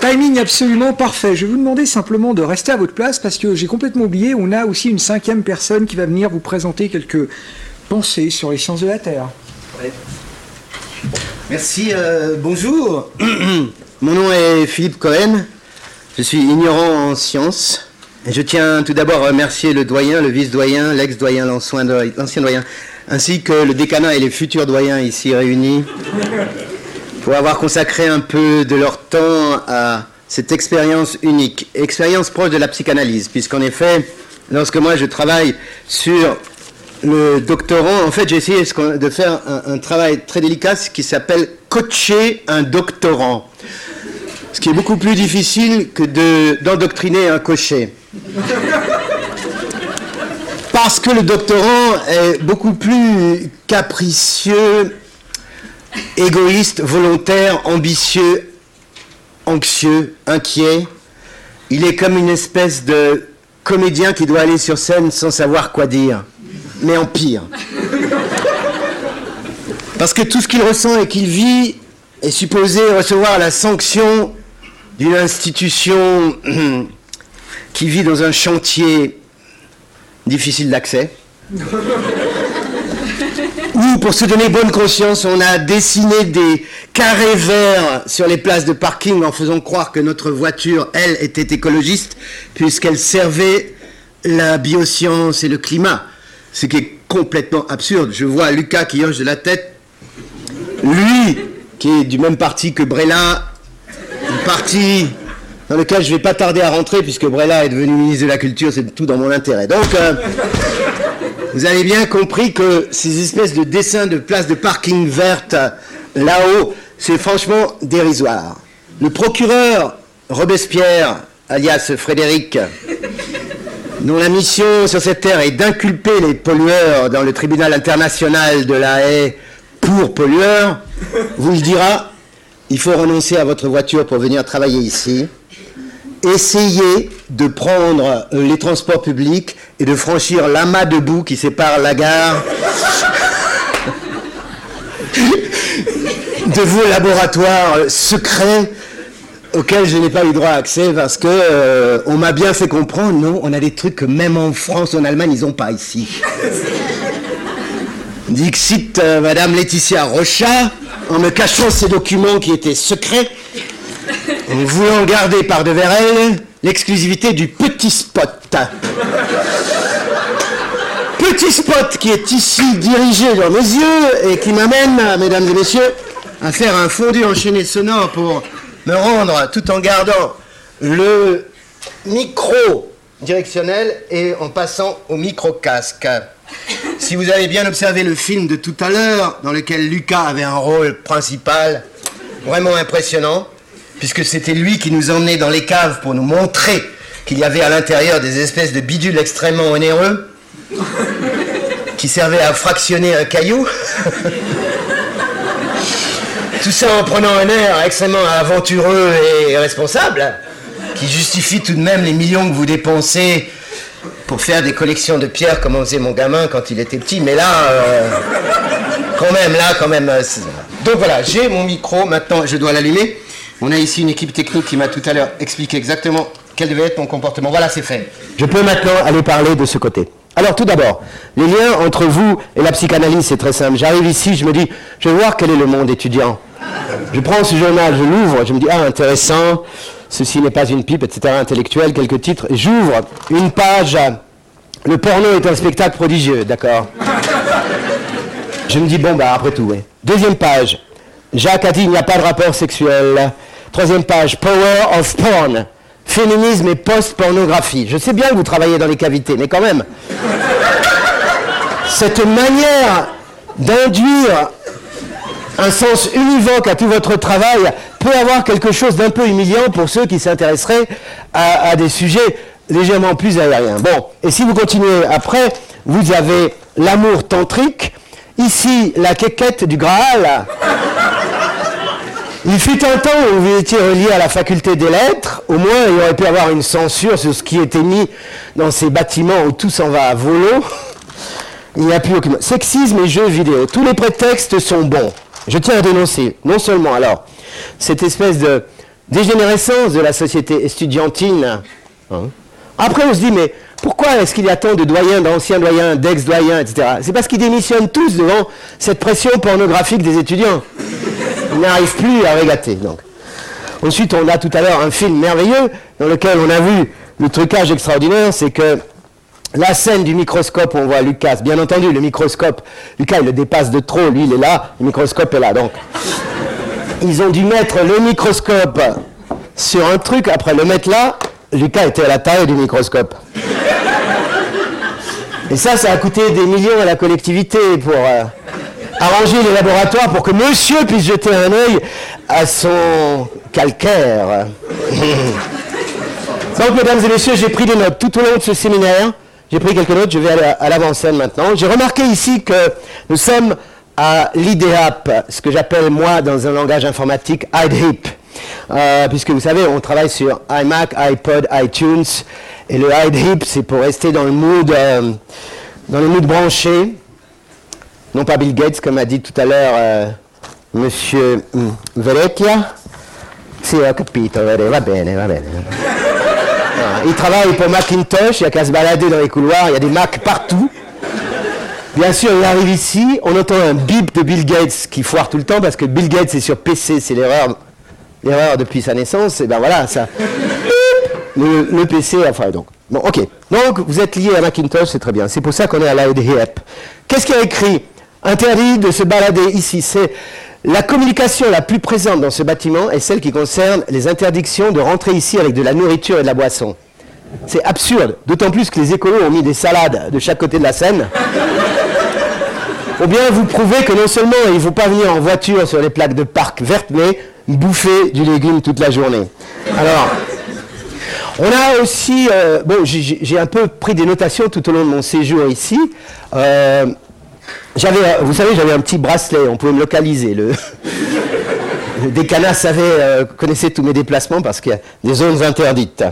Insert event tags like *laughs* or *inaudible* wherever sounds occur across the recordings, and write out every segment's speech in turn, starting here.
Timing absolument parfait. Je vais vous demander simplement de rester à votre place parce que j'ai complètement oublié, on a aussi une cinquième personne qui va venir vous présenter quelques pensées sur les sciences de la Terre. Merci, euh, bonjour. *clears throat* Mon nom est Philippe Cohen. Je suis ignorant en sciences. Je tiens tout d'abord à remercier le doyen, le vice-doyen, l'ex-doyen, l'ancien doyen, ainsi que le décanat et les futurs doyens ici réunis pour avoir consacré un peu de leur temps à cette expérience unique, expérience proche de la psychanalyse, puisqu'en effet, lorsque moi je travaille sur le doctorant, en fait j'ai essayé de faire un, travail très délicat qui s'appelle coacher un doctorant, ce qui est beaucoup plus difficile que d'endoctriner un cocher. Parce que le doctorant est beaucoup plus capricieux égoïste, volontaire, ambitieux, anxieux, inquiet. Il est comme une espèce de comédien qui doit aller sur scène sans savoir quoi dire, mais en pire. Parce que tout ce qu'il ressent et qu'il vit est supposé recevoir la sanction d'une institution *clears throat* qui vit dans un chantier difficile d'accès pour se donner bonne conscience, on a dessiné des carrés verts sur les places de parking en faisant croire que notre voiture, elle, était écologiste, puisqu'elle servait la bioscience et le climat. Ce qui est complètement absurde. Je vois Lucas qui hoche de la tête. Lui, qui est du même parti que Brella, un parti dans lequel je ne vais pas tarder à rentrer, puisque Brella est devenu ministre de la Culture, c'est tout dans mon intérêt. Donc, euh, vous avez bien compris que ces espèces de dessins de places de parking vertes là-haut, c'est franchement dérisoire. Le procureur Robespierre, alias Frédéric, dont la mission sur cette terre est d'inculper les pollueurs dans le tribunal international de la haie pour pollueurs, vous le dira, il faut renoncer à votre voiture pour venir travailler ici essayer de prendre euh, les transports publics et de franchir l'amas de boue qui sépare la gare *laughs* de vos laboratoires secrets auxquels je n'ai pas eu droit à accès parce que euh, on m'a bien fait comprendre, non, on a des trucs que même en France, en Allemagne, ils n'ont pas ici. Dixit euh, Madame Laetitia Rocha, en me cachant ces documents qui étaient secrets, en voulant garder par devers elle l'exclusivité du petit spot. Petit spot qui est ici dirigé dans mes yeux et qui m'amène, mesdames et messieurs, à faire un fondu enchaîné sonore pour me rendre tout en gardant le micro directionnel et en passant au micro casque. Si vous avez bien observé le film de tout à l'heure, dans lequel Lucas avait un rôle principal, vraiment impressionnant, puisque c'était lui qui nous emmenait dans les caves pour nous montrer qu'il y avait à l'intérieur des espèces de bidules extrêmement onéreux qui servaient à fractionner un caillou. *laughs* tout ça en prenant un air extrêmement aventureux et responsable, qui justifie tout de même les millions que vous dépensez pour faire des collections de pierres comme on faisait mon gamin quand il était petit. Mais là, euh, quand même, là, quand même. Euh, donc voilà, j'ai mon micro, maintenant je dois l'allumer. On a ici une équipe technique qui m'a tout à l'heure expliqué exactement quel devait être mon comportement. Voilà, c'est fait. Je peux maintenant aller parler de ce côté. Alors tout d'abord, les liens entre vous et la psychanalyse, c'est très simple. J'arrive ici, je me dis, je vais voir quel est le monde étudiant. Je prends ce journal, je l'ouvre, je me dis, ah intéressant, ceci n'est pas une pipe, etc., intellectuel, quelques titres. J'ouvre une page, le porno est un spectacle prodigieux, d'accord Je me dis, bon, bah après tout, oui. Deuxième page, Jacques a dit, il n'y a pas de rapport sexuel. Troisième page, Power of Porn. Féminisme et post-pornographie. Je sais bien que vous travaillez dans les cavités, mais quand même. Cette manière d'induire un sens univoque à tout votre travail peut avoir quelque chose d'un peu humiliant pour ceux qui s'intéresseraient à, à, des sujets légèrement plus aériens. Bon, et si vous continuez après, vous avez l'amour tantrique, ici la quéquette du Graal. Il fut un temps où vous étiez relié à la faculté des lettres, au moins il aurait pu avoir une censure sur ce qui était mis dans ces bâtiments où tout s'en va à volo. Il n'y a plus aucun... Sexisme et jeux vidéo, tous les prétextes sont bons. Je tiens à dénoncer, non seulement alors, cette espèce de, dégénérescence de la société estudiantine. Hein. Après, on se dit, mais pourquoi est-ce qu'il y a tant de doyens, d'anciens doyens, d'ex-doyens, etc. C'est parce qu'ils démissionnent tous devant cette pression pornographique des étudiants. Ils n'arrivent plus à régater. Donc. Ensuite, on a tout à l'heure un film merveilleux dans lequel on a vu le trucage extraordinaire, c'est que la scène du microscope, on voit Lucas, bien entendu, le microscope, Lucas, il le dépasse de trop, lui, il est là, le microscope est là. Donc, ils ont dû mettre le microscope sur un truc, après le mettre là, Lucas était à la taille du microscope. Et ça, ça a coûté des millions à la collectivité pour euh, arranger les laboratoires pour que monsieur puisse jeter un œil à son calcaire. *laughs* Donc, mesdames et messieurs, j'ai pris des notes tout au long de ce séminaire. J'ai pris quelques notes, je vais aller à l'avant-scène maintenant. J'ai remarqué ici que nous sommes à l'IDEAP, ce que j'appelle moi dans un langage informatique IDHIP. Euh, puisque vous savez, on travaille sur iMac, iPod, iTunes, et le IDHIP, c'est pour rester dans le mood, euh, dans le mood branché. Non pas Bill Gates, comme a dit tout à l'heure euh, Monsieur hum, Verecchia. Si, ho capito, va bene, va bene. Ah, il travaille pour Macintosh, il n'y a qu'à se balader dans les couloirs, il y a des Macs partout. Bien sûr, il arrive ici, on entend un bip de Bill Gates qui foire tout le temps parce que Bill Gates est sur PC, c'est l'erreur, l'erreur depuis sa naissance, et ben voilà, ça. Le, PC, enfin donc. Bon, ok. Donc, vous êtes lié à Macintosh, c'est très bien. C'est pour ça qu'on est à l'AEDHEP. Qu'est-ce qui a écrit? Interdit de se balader ici. C'est la communication la plus présente dans ce bâtiment est celle qui concerne les interdictions de rentrer ici avec de la nourriture et de la boisson. C'est absurde, d'autant plus que les écolos ont mis des salades de chaque côté de la Seine. Ou bien vous prouvez que non seulement il ne faut pas venir en voiture sur les plaques de parc vertes, mais bouffer du légume toute la journée. Alors, on a aussi, euh, bon, j'ai un peu pris des notations tout au long de mon séjour ici. Euh, j'avais, vous savez, j'avais un petit bracelet, on pouvait me localiser. Le, *laughs* le décanat savait, euh, connaissait tous mes déplacements parce qu'il y a des zones interdites.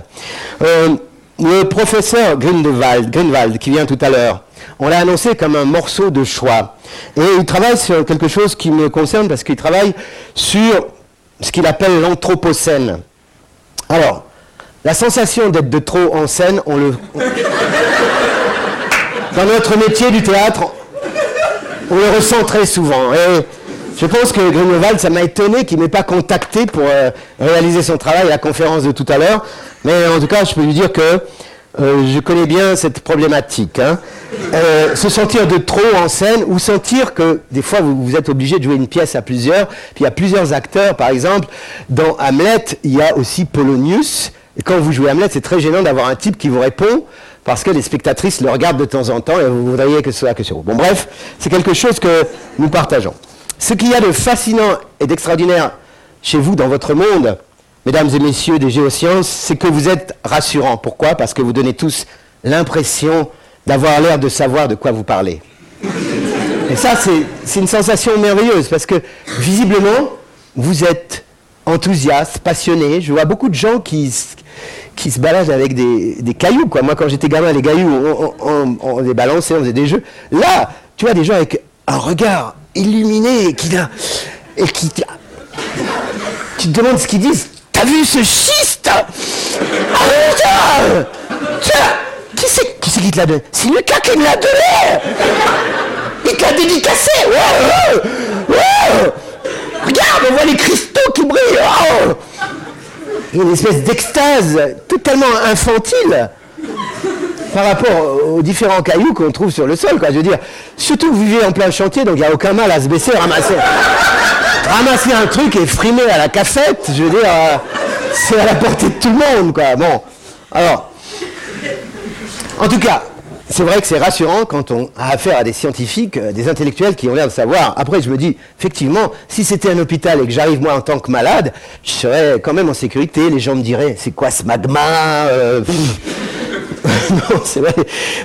le professeur Grindewald, Grindwald, qui vient tout à l'heure, on l'a annoncé comme un morceau de choix. Et il travaille sur quelque chose qui me concerne parce qu'il travaille sur ce qu'il appelle l'anthropocène. Alors, la sensation d'être de trop en scène, on le... *laughs* Dans notre métier du théâtre, on le ressent très souvent. Je pense que Grunewald, ça m'a étonné qu'il ne m'ait pas contacté pour euh, réaliser son travail à la conférence de tout à l'heure. Mais en tout cas, je peux lui dire que euh, je connais bien cette problématique. Hein. Euh, se sentir de trop en scène ou sentir que des fois vous, vous, êtes obligé de jouer une pièce à plusieurs, puis il y a plusieurs acteurs, par exemple, dans Hamlet, il y a aussi Polonius, et quand vous jouez Hamlet, c'est très gênant d'avoir un type qui vous répond, parce que les spectatrices le regardent de temps en temps et vous voudriez que ce soit que sur vous. Bon bref, c'est quelque chose que nous partageons. Ce qu'il y a de fascinant et d'extraordinaire chez vous dans votre monde, mesdames et messieurs des géosciences, c'est que vous êtes rassurants. Pourquoi? Parce que vous donnez tous l'impression d'avoir l'air de savoir de quoi vous parlez. Et ça, c'est une sensation merveilleuse, parce que visiblement, vous êtes enthousiaste, passionné. Je vois beaucoup de gens qui, qui se baladent avec des, cailloux. Quoi. Moi, quand j'étais gamin, les cailloux, on, les balançait, on faisait des jeux. Là, tu vois des gens avec un regard illuminé qui, et qui... Tu te demandes ce qu'ils disent. T'as vu ce schiste? Ah Tiens Qui c'est qui, qui te l'a donné? C'est Lucas qui me l'a donné Il te l'a dédicacé Regarde, on voit les cristaux qui brillent oh une espèce d'extase totalement infantile par rapport aux différents cailloux qu'on trouve sur le sol, quoi. Je veux dire, surtout vous vivez en plein chantier, donc il n'y a aucun mal à se baisser, ramasser, ramasser un truc et frimer à la cassette, je veux dire, euh, c'est à la portée de tout le monde, quoi. Bon, alors, en tout cas, c'est vrai que c'est rassurant quand on a affaire à des scientifiques, euh, des intellectuels qui ont l'air de savoir. Après, je me dis, effectivement, si c'était un hôpital et que j'arrive moi en tant que malade, je serais quand même en sécurité. Les gens me diraient, c'est quoi ce magma euh, *laughs* Non, c'est vrai.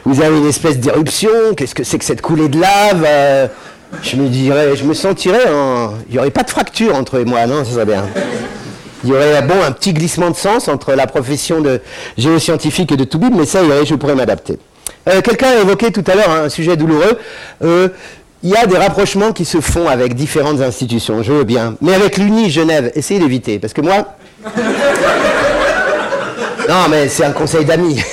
Vous avez une espèce d'éruption. Qu'est-ce que c'est que cette coulée de lave euh, Je me dirais, je me sentirais en... Il n'y aurait pas de fracture entre moi, non Ça serait bien. Il y aurait bon un petit glissement de sens entre la profession de géoscientifique et de Toubib, mais ça, je pourrais m'adapter. Euh, quelqu'un a évoqué tout à l'heure un sujet douloureux. Euh, il y a des rapprochements qui se font avec différentes institutions, je veux bien. Mais avec l'Uni Genève, essayez d'éviter. Parce que moi. *laughs* non, mais c'est un conseil d'amis. *laughs*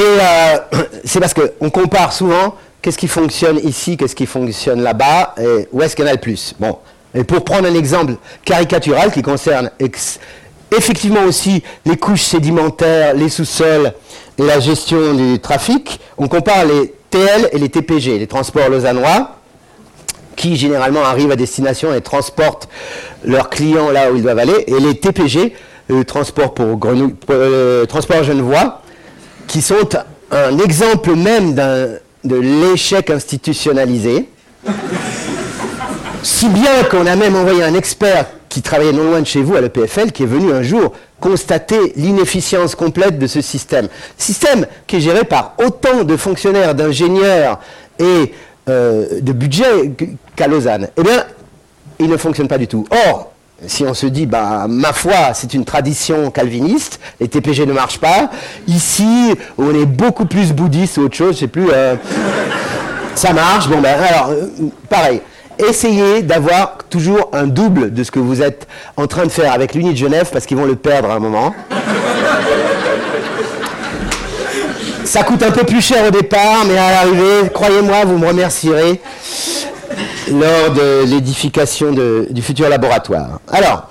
Euh, *coughs* c'est parce qu'on compare souvent qu'est-ce qui fonctionne ici, qu'est-ce qui fonctionne là-bas, et où est-ce qu'il y en a le plus. Bon. Et pour prendre un exemple caricatural qui concerne effectivement aussi les couches sédimentaires, les sous-sols et la gestion du trafic, on compare les TL et les TPG, les transports lausannois, qui généralement arrivent à destination et transportent leurs clients là où ils doivent aller, et les TPG, le transport pour euh, transport genevois, qui sont un exemple même de l'échec institutionnalisé. Si bien qu'on a même envoyé un expert qui travaillait non loin de chez vous à l'EPFL, qui est venu un jour constater l'inefficience complète de ce système. Système qui est géré par autant de fonctionnaires, d'ingénieurs et euh, de budget qu'à Lausanne. Eh bien, il ne fonctionne pas du tout. Or, si on se dit, bah, ma foi, c'est une tradition calviniste, les TPG ne marchent pas, ici, on est beaucoup plus bouddhiste ou autre chose, je sais plus, euh, ça marche, bon ben, alors, euh, pareil essayez d'avoir toujours un double de ce que vous êtes en train de faire avec l'Uni de Genève parce qu'ils vont le perdre à un moment. Ça coûte un peu plus cher au départ, mais à l'arrivée, croyez-moi, vous me remercierez lors de l'édification du futur laboratoire. Alors,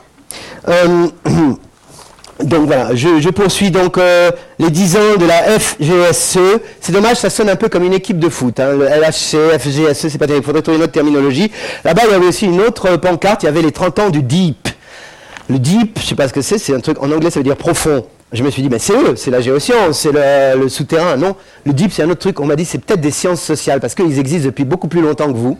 euh, *clears throat* donc voilà, je, poursuis donc euh, les 10 ans de la FGSE. C'est dommage, ça sonne un peu comme une équipe de foot. Hein. Le LHC, FGSE, c'est pas terrible. Il faudrait trouver une autre terminologie. Là-bas, il y avait aussi une autre pancarte. Il y avait les 30 ans du DEEP. Le DEEP, je sais pas ce que c'est. C'est un truc en anglais, ça veut dire profond. Je me suis dit, mais c'est eux, c'est la géoscience, c'est le, souterrain. Non, le DEEP, c'est un autre truc. On m'a dit, c'est peut-être des sciences sociales parce qu'ils existent depuis beaucoup plus longtemps que vous.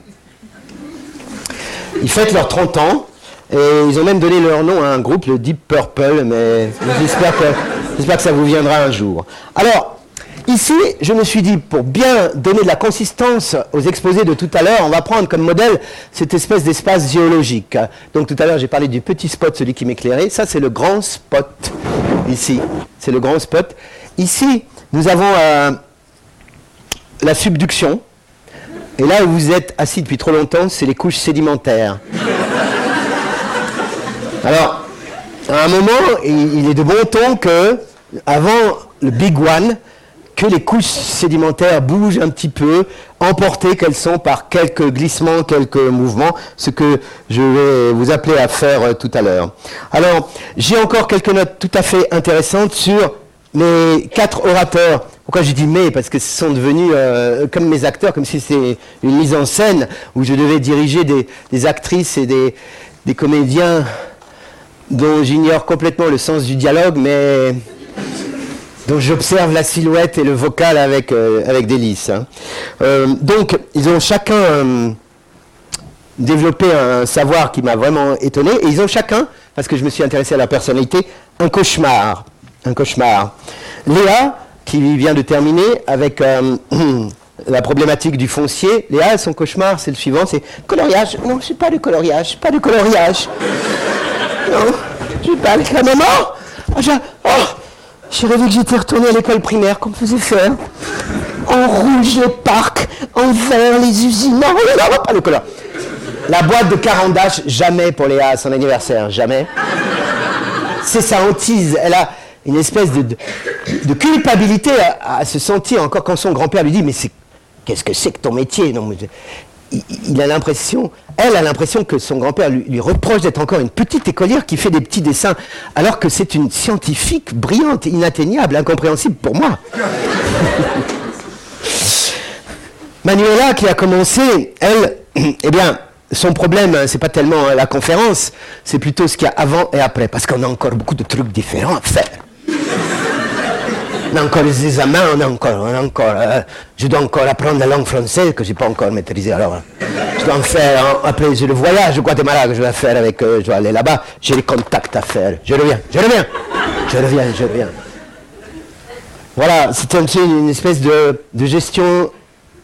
Ils fêtent leurs 30 ans. Et ils ont même donné leur nom à un groupe, le Deep Purple, mais j'espère que, ça vous viendra un jour. Alors, ici, je me suis dit, pour bien donner de la consistance aux exposés de tout à l'heure, on va prendre comme modèle cette espèce d'espace géologique. Donc tout à l'heure, j'ai parlé du petit spot, celui qui m'éclairait. Ça, c'est le grand spot, ici. C'est le grand spot. Ici, nous avons euh, la subduction. Et là où vous êtes assis depuis trop longtemps, c'est les couches sédimentaires. Alors, à un moment, il, est de bon ton que, avant le Big One, que les couches sédimentaires bougent un petit peu, emportées qu'elles sont par quelques glissements, quelques mouvements, ce que je vais vous appeler à faire euh, tout à l'heure. Alors, j'ai encore quelques notes tout à fait intéressantes sur mes quatre orateurs. Pourquoi je dis mais? Parce que ce sont devenus euh, comme mes acteurs, comme si c'était une mise en scène où je devais diriger des, actrices et des comédiens dont j'ignore complètement le sens du dialogue, mais dont j'observe la silhouette et le vocal avec, euh, avec délice. Hein. Euh, donc, ils ont chacun euh, développé un savoir qui m'a vraiment étonné, et ils ont chacun, parce que je me suis intéressé à la personnalité, un cauchemar. Un cauchemar. Léa, qui vient de terminer avec *clears throat* la problématique du foncier, Léa, son cauchemar, c'est le suivant, c'est coloriage. Non, c'est pas de coloriage, pas de coloriage. Non, je pas avec la maman? Ah, oh, j'ai rêvé que j'étais retourné à l'école primaire qu'on me faisait faire. En rouge le parc, en vert les usines. Non, non, pas le couleur. La boîte de carandage, jamais pour Léa à son anniversaire, jamais. C'est sa hantise. Elle a une espèce de, culpabilité à, se sentir encore quand son grand-père lui dit Mais c'est, qu'est-ce que c'est que ton métier? Non, il, a l'impression, elle a l'impression que son grand-père lui, reproche d'être encore une petite écolière qui fait des petits dessins, alors que c'est une scientifique brillante, inatteignable, incompréhensible pour moi. *laughs* Manuela qui a commencé, elle, *clears throat* eh bien, son problème, c'est pas tellement la conférence, c'est plutôt ce qu'il y a avant et après, parce qu'on a encore beaucoup de trucs différents à faire on a encore les examens, on a encore, on a encore, euh, je dois encore apprendre la langue française que je n'ai pas encore maîtrisée. Alors, je dois en faire, hein, après j'ai le voyage au Guatemala que je vais faire avec, euh, je vais aller là-bas, j'ai les contacts à faire. Je reviens, je reviens, je reviens, je reviens. Voilà, c'est une, espèce de, gestion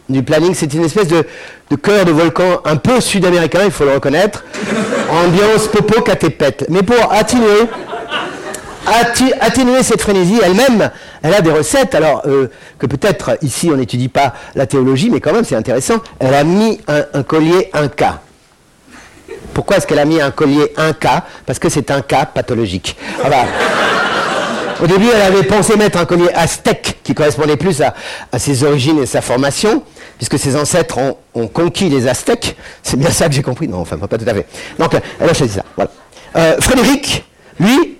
du planning, c'est une espèce de, de cœur de volcan un peu sud-américain, il faut le reconnaître. Ambiance popo catépète. Mais pour atténuer, atténuer cette frénésie elle-même, elle a des recettes, alors euh, que peut-être ici on n'étudie pas la théologie, mais quand même c'est intéressant, elle a mis un, collier un cas. Pourquoi est-ce qu'elle a mis un collier un cas Parce que c'est un cas pathologique. Ah bah, au début, elle avait pensé mettre un collier aztèque qui correspondait plus à, ses origines et sa formation, puisque ses ancêtres ont, conquis les aztèques. C'est bien ça que j'ai compris. Non, enfin, pas tout à fait. Donc, elle a choisi ça. Euh, Frédéric, lui,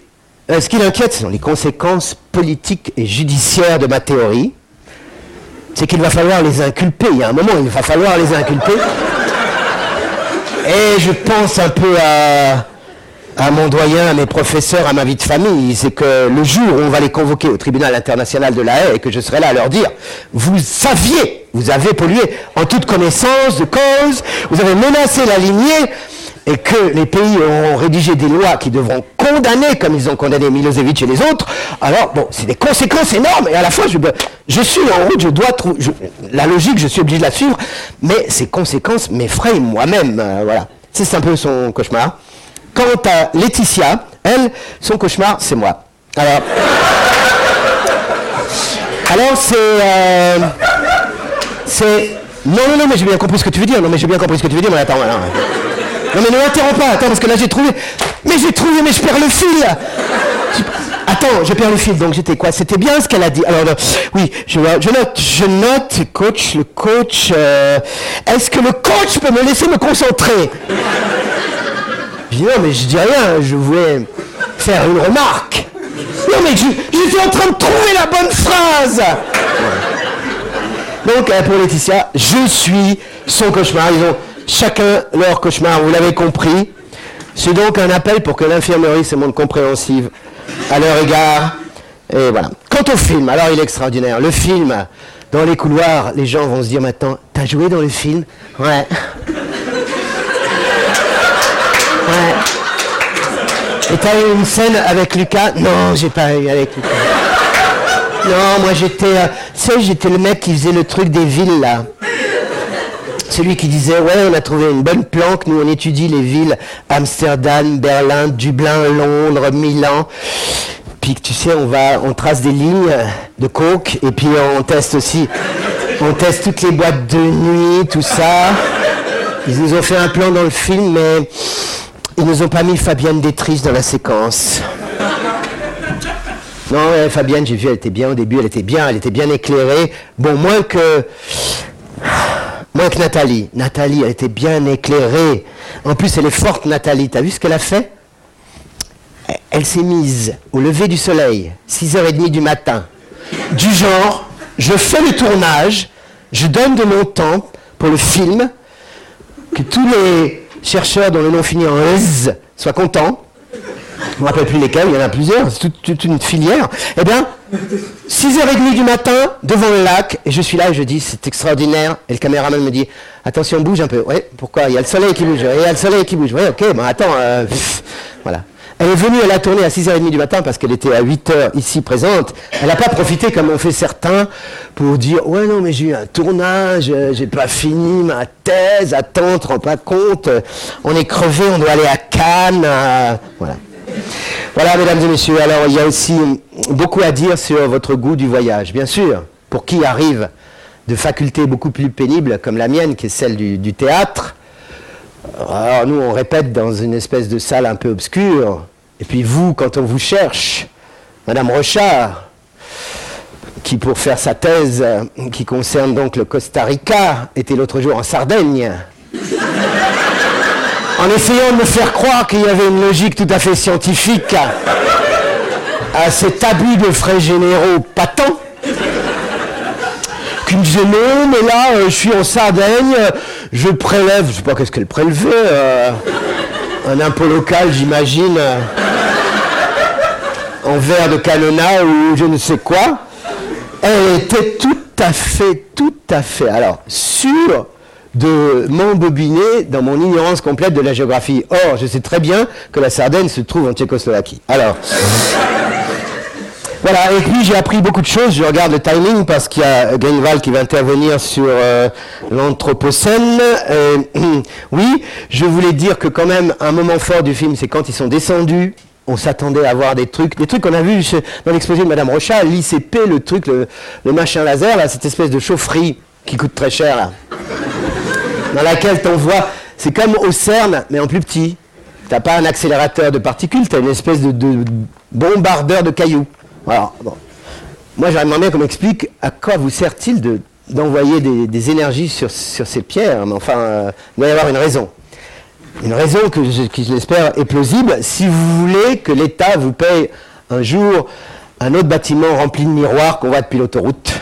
euh, ce qui l'inquiète, ce sont les conséquences politiques et judiciaires de ma théorie. C'est qu'il va falloir les inculper. Il y a un moment, il va falloir les inculper. Et je pense un peu à, à mon doyen, à mes professeurs, à ma vie de famille. C'est que le jour où on va les convoquer au tribunal international de la haie et que je serai là à leur dire, vous saviez, vous avez pollué en toute connaissance de cause, vous avez menacé la lignée, et que les pays ont rédigé des lois qui devront condamner, comme ils ont condamné Milosevic et les autres, alors, bon, c'est des conséquences énormes, et à la fois, je, suis en route, je dois trouver, la logique, je suis obligé de la suivre, mais ces conséquences m'effrayent moi-même, euh, voilà. C'est un peu son cauchemar. Quant à Laetitia, elle, son cauchemar, c'est moi. Alors, alors c'est, euh, c'est, non, non, non, mais j'ai bien compris ce que tu veux dire, non, mais j'ai bien compris ce que tu veux dire, mais attends, non. Non mais ne m'interromps pas, attends, parce que là j'ai trouvé. Mais j'ai trouvé, mais je perds le fil Attends, je perds le fil, donc j'étais quoi? C'était bien ce qu'elle a dit. Alors, oui, je, note, je note, coach, le coach. Euh, est-ce que le coach peut me laisser me concentrer? Non, mais je dis rien, je voulais faire une remarque. Non, mais suis en train de trouver la bonne phrase. Donc, euh, pour Laetitia, je suis son cauchemar. Ils ont chacun leur cauchemar, vous l'avez compris. C'est donc un appel pour que l'infirmerie se montre compréhensive à leur égard. Et voilà. Quant au film, alors il est extraordinaire. Le film, dans les couloirs, les gens vont se dire maintenant, t'as joué dans le film? Ouais. Ouais. Et t'as eu une scène avec Lucas? Non, j'ai pas eu avec Lucas. Non, moi j'étais, euh, tu sais, j'étais le mec qui faisait le truc des villes là. Celui qui disait, ouais, on a trouvé une bonne planque, nous on étudie les villes Amsterdam, Berlin, Dublin, Londres, Milan. Puis tu sais, on va, on trace des lignes de coke et puis on teste aussi, on teste toutes les boîtes de nuit, tout ça. Ils nous ont fait un plan dans le film, mais ils nous ont pas mis Fabienne Détrice dans la séquence. Non, Fabienne, j'ai vu, elle était bien au début, elle était bien, elle était bien éclairée. Bon, moins que Moins que Nathalie. Nathalie, elle était bien éclairée. En plus, elle est forte, Nathalie. T'as vu ce qu'elle a fait? Elle s'est mise au lever du soleil, 6h30 du matin. Du genre, je fais le tournage, je donne de mon temps pour le film, que tous les chercheurs dont le nom finit en S soient contents je ne me rappelle plus lesquels, il y en a plusieurs, c'est toute, une filière. Eh bien, 6h30 du matin, devant le lac, et je suis là et je dis, c'est extraordinaire. Et le caméraman me dit, attention, bouge un peu. Oui, pourquoi? Il y a le soleil qui bouge. il y a le soleil qui bouge. Oui, ok, bon, attends. Euh, voilà. Elle est venue, elle a tourné à 6h30 du matin parce qu'elle était à 8h ici présente. Elle n'a pas profité comme ont fait certains pour dire Ouais, non, mais j'ai eu un tournage, euh, j'ai pas fini ma thèse, attends, te rends pas compte, on est crevé, on doit aller à Cannes. Voilà. Voilà, mesdames et messieurs, alors il y a aussi beaucoup à dire sur votre goût du voyage. Bien sûr, pour qui arrive de facultés beaucoup plus pénibles comme la mienne, qui est celle du, théâtre, alors nous, on répète dans une espèce de salle un peu obscure. Et puis vous, quand on vous cherche, Madame Rochard, qui pour faire sa thèse, qui concerne donc le Costa Rica, était l'autre jour en Sardaigne en essayant de me faire croire qu'il y avait une logique tout à fait scientifique à, cet abus de frais généraux patents, qui me disait non, mais là, euh, je suis en Sardaigne, je prélève, je sais pas qu'est-ce qu'elle prélevait, euh, un impôt local, j'imagine, en verre de canona ou je ne sais quoi. Elle était tout à fait, tout à fait, alors, sûre de m'embobiner dans mon ignorance complète de la géographie. Or, je sais très bien que la Sardaigne se trouve en Tchécoslovaquie. Alors, voilà, et puis j'ai appris beaucoup de choses, je regarde le timing parce qu'il y a Gainval qui va intervenir sur euh, l'Anthropocène. Euh, *clears throat* oui, je voulais dire que quand même un moment fort du film, c'est quand ils sont descendus on s'attendait à voir des trucs, des trucs qu'on a vus dans l'exposé de Madame Rocha, l'ICP, le truc, le, machin laser, cette espèce de chaufferie qui coûte très cher, là, dans laquelle on voit, c'est comme au CERN, mais en plus petit. T'as pas un accélérateur de particules, tu as une espèce de, bombardeur de cailloux. Moi, j'aimerais bien qu'on m'explique à quoi vous sert-il d'envoyer des, énergies sur, ces pierres. Mais enfin, euh, il doit y avoir une raison. Une raison que, qui, je l'espère, est plausible. Si vous voulez que l'État vous paye un jour un autre bâtiment rempli de miroirs qu'on voit depuis l'autoroute,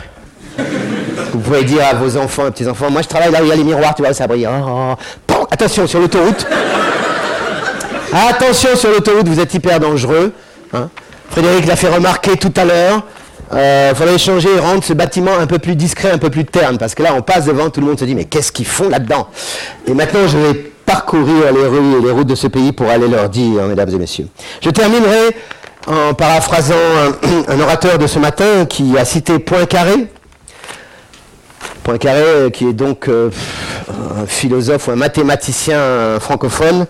vous pouvez dire à vos enfants et petits-enfants, moi je travaille là où il y a les miroirs, tu vois, ça brille. Oh, oh. Attention, sur l'autoroute. Attention sur l'autoroute, vous êtes hyper dangereux. Hein. Frédéric l'a fait remarquer tout à l'heure. Il euh, faudrait changer et rendre ce bâtiment un peu plus discret, un peu plus terne, parce que là, on passe devant, tout le monde se dit, mais qu'est-ce qu'ils font là-dedans? Et maintenant, je vais parcourir les rues et les routes de ce pays pour aller leur dire, mesdames et messieurs. Je terminerai en paraphrasant un, orateur de ce matin qui a cité Poincaré. Poincaré, qui est donc euh, un philosophe ou un mathématicien francophone,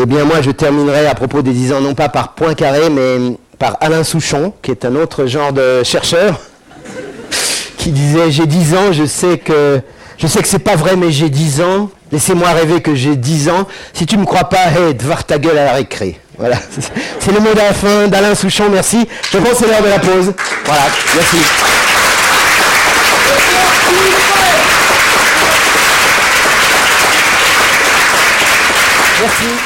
eh bien, moi, je terminerai à propos des 10 ans, non pas par Poincaré, mais par Alain Souchon, qui est un autre genre de chercheur, *laughs* qui disait J'ai 10 ans, je sais que je sais que c'est pas vrai, mais j'ai 10 ans. Laissez-moi rêver que j'ai 10 ans. Si tu me crois pas, hey, voir ta gueule à la récré. Voilà. *laughs* C'est le mot de la fin d'Alain Souchon, merci. Je pense que c'est l'heure de la pause. Voilà, merci. Merci.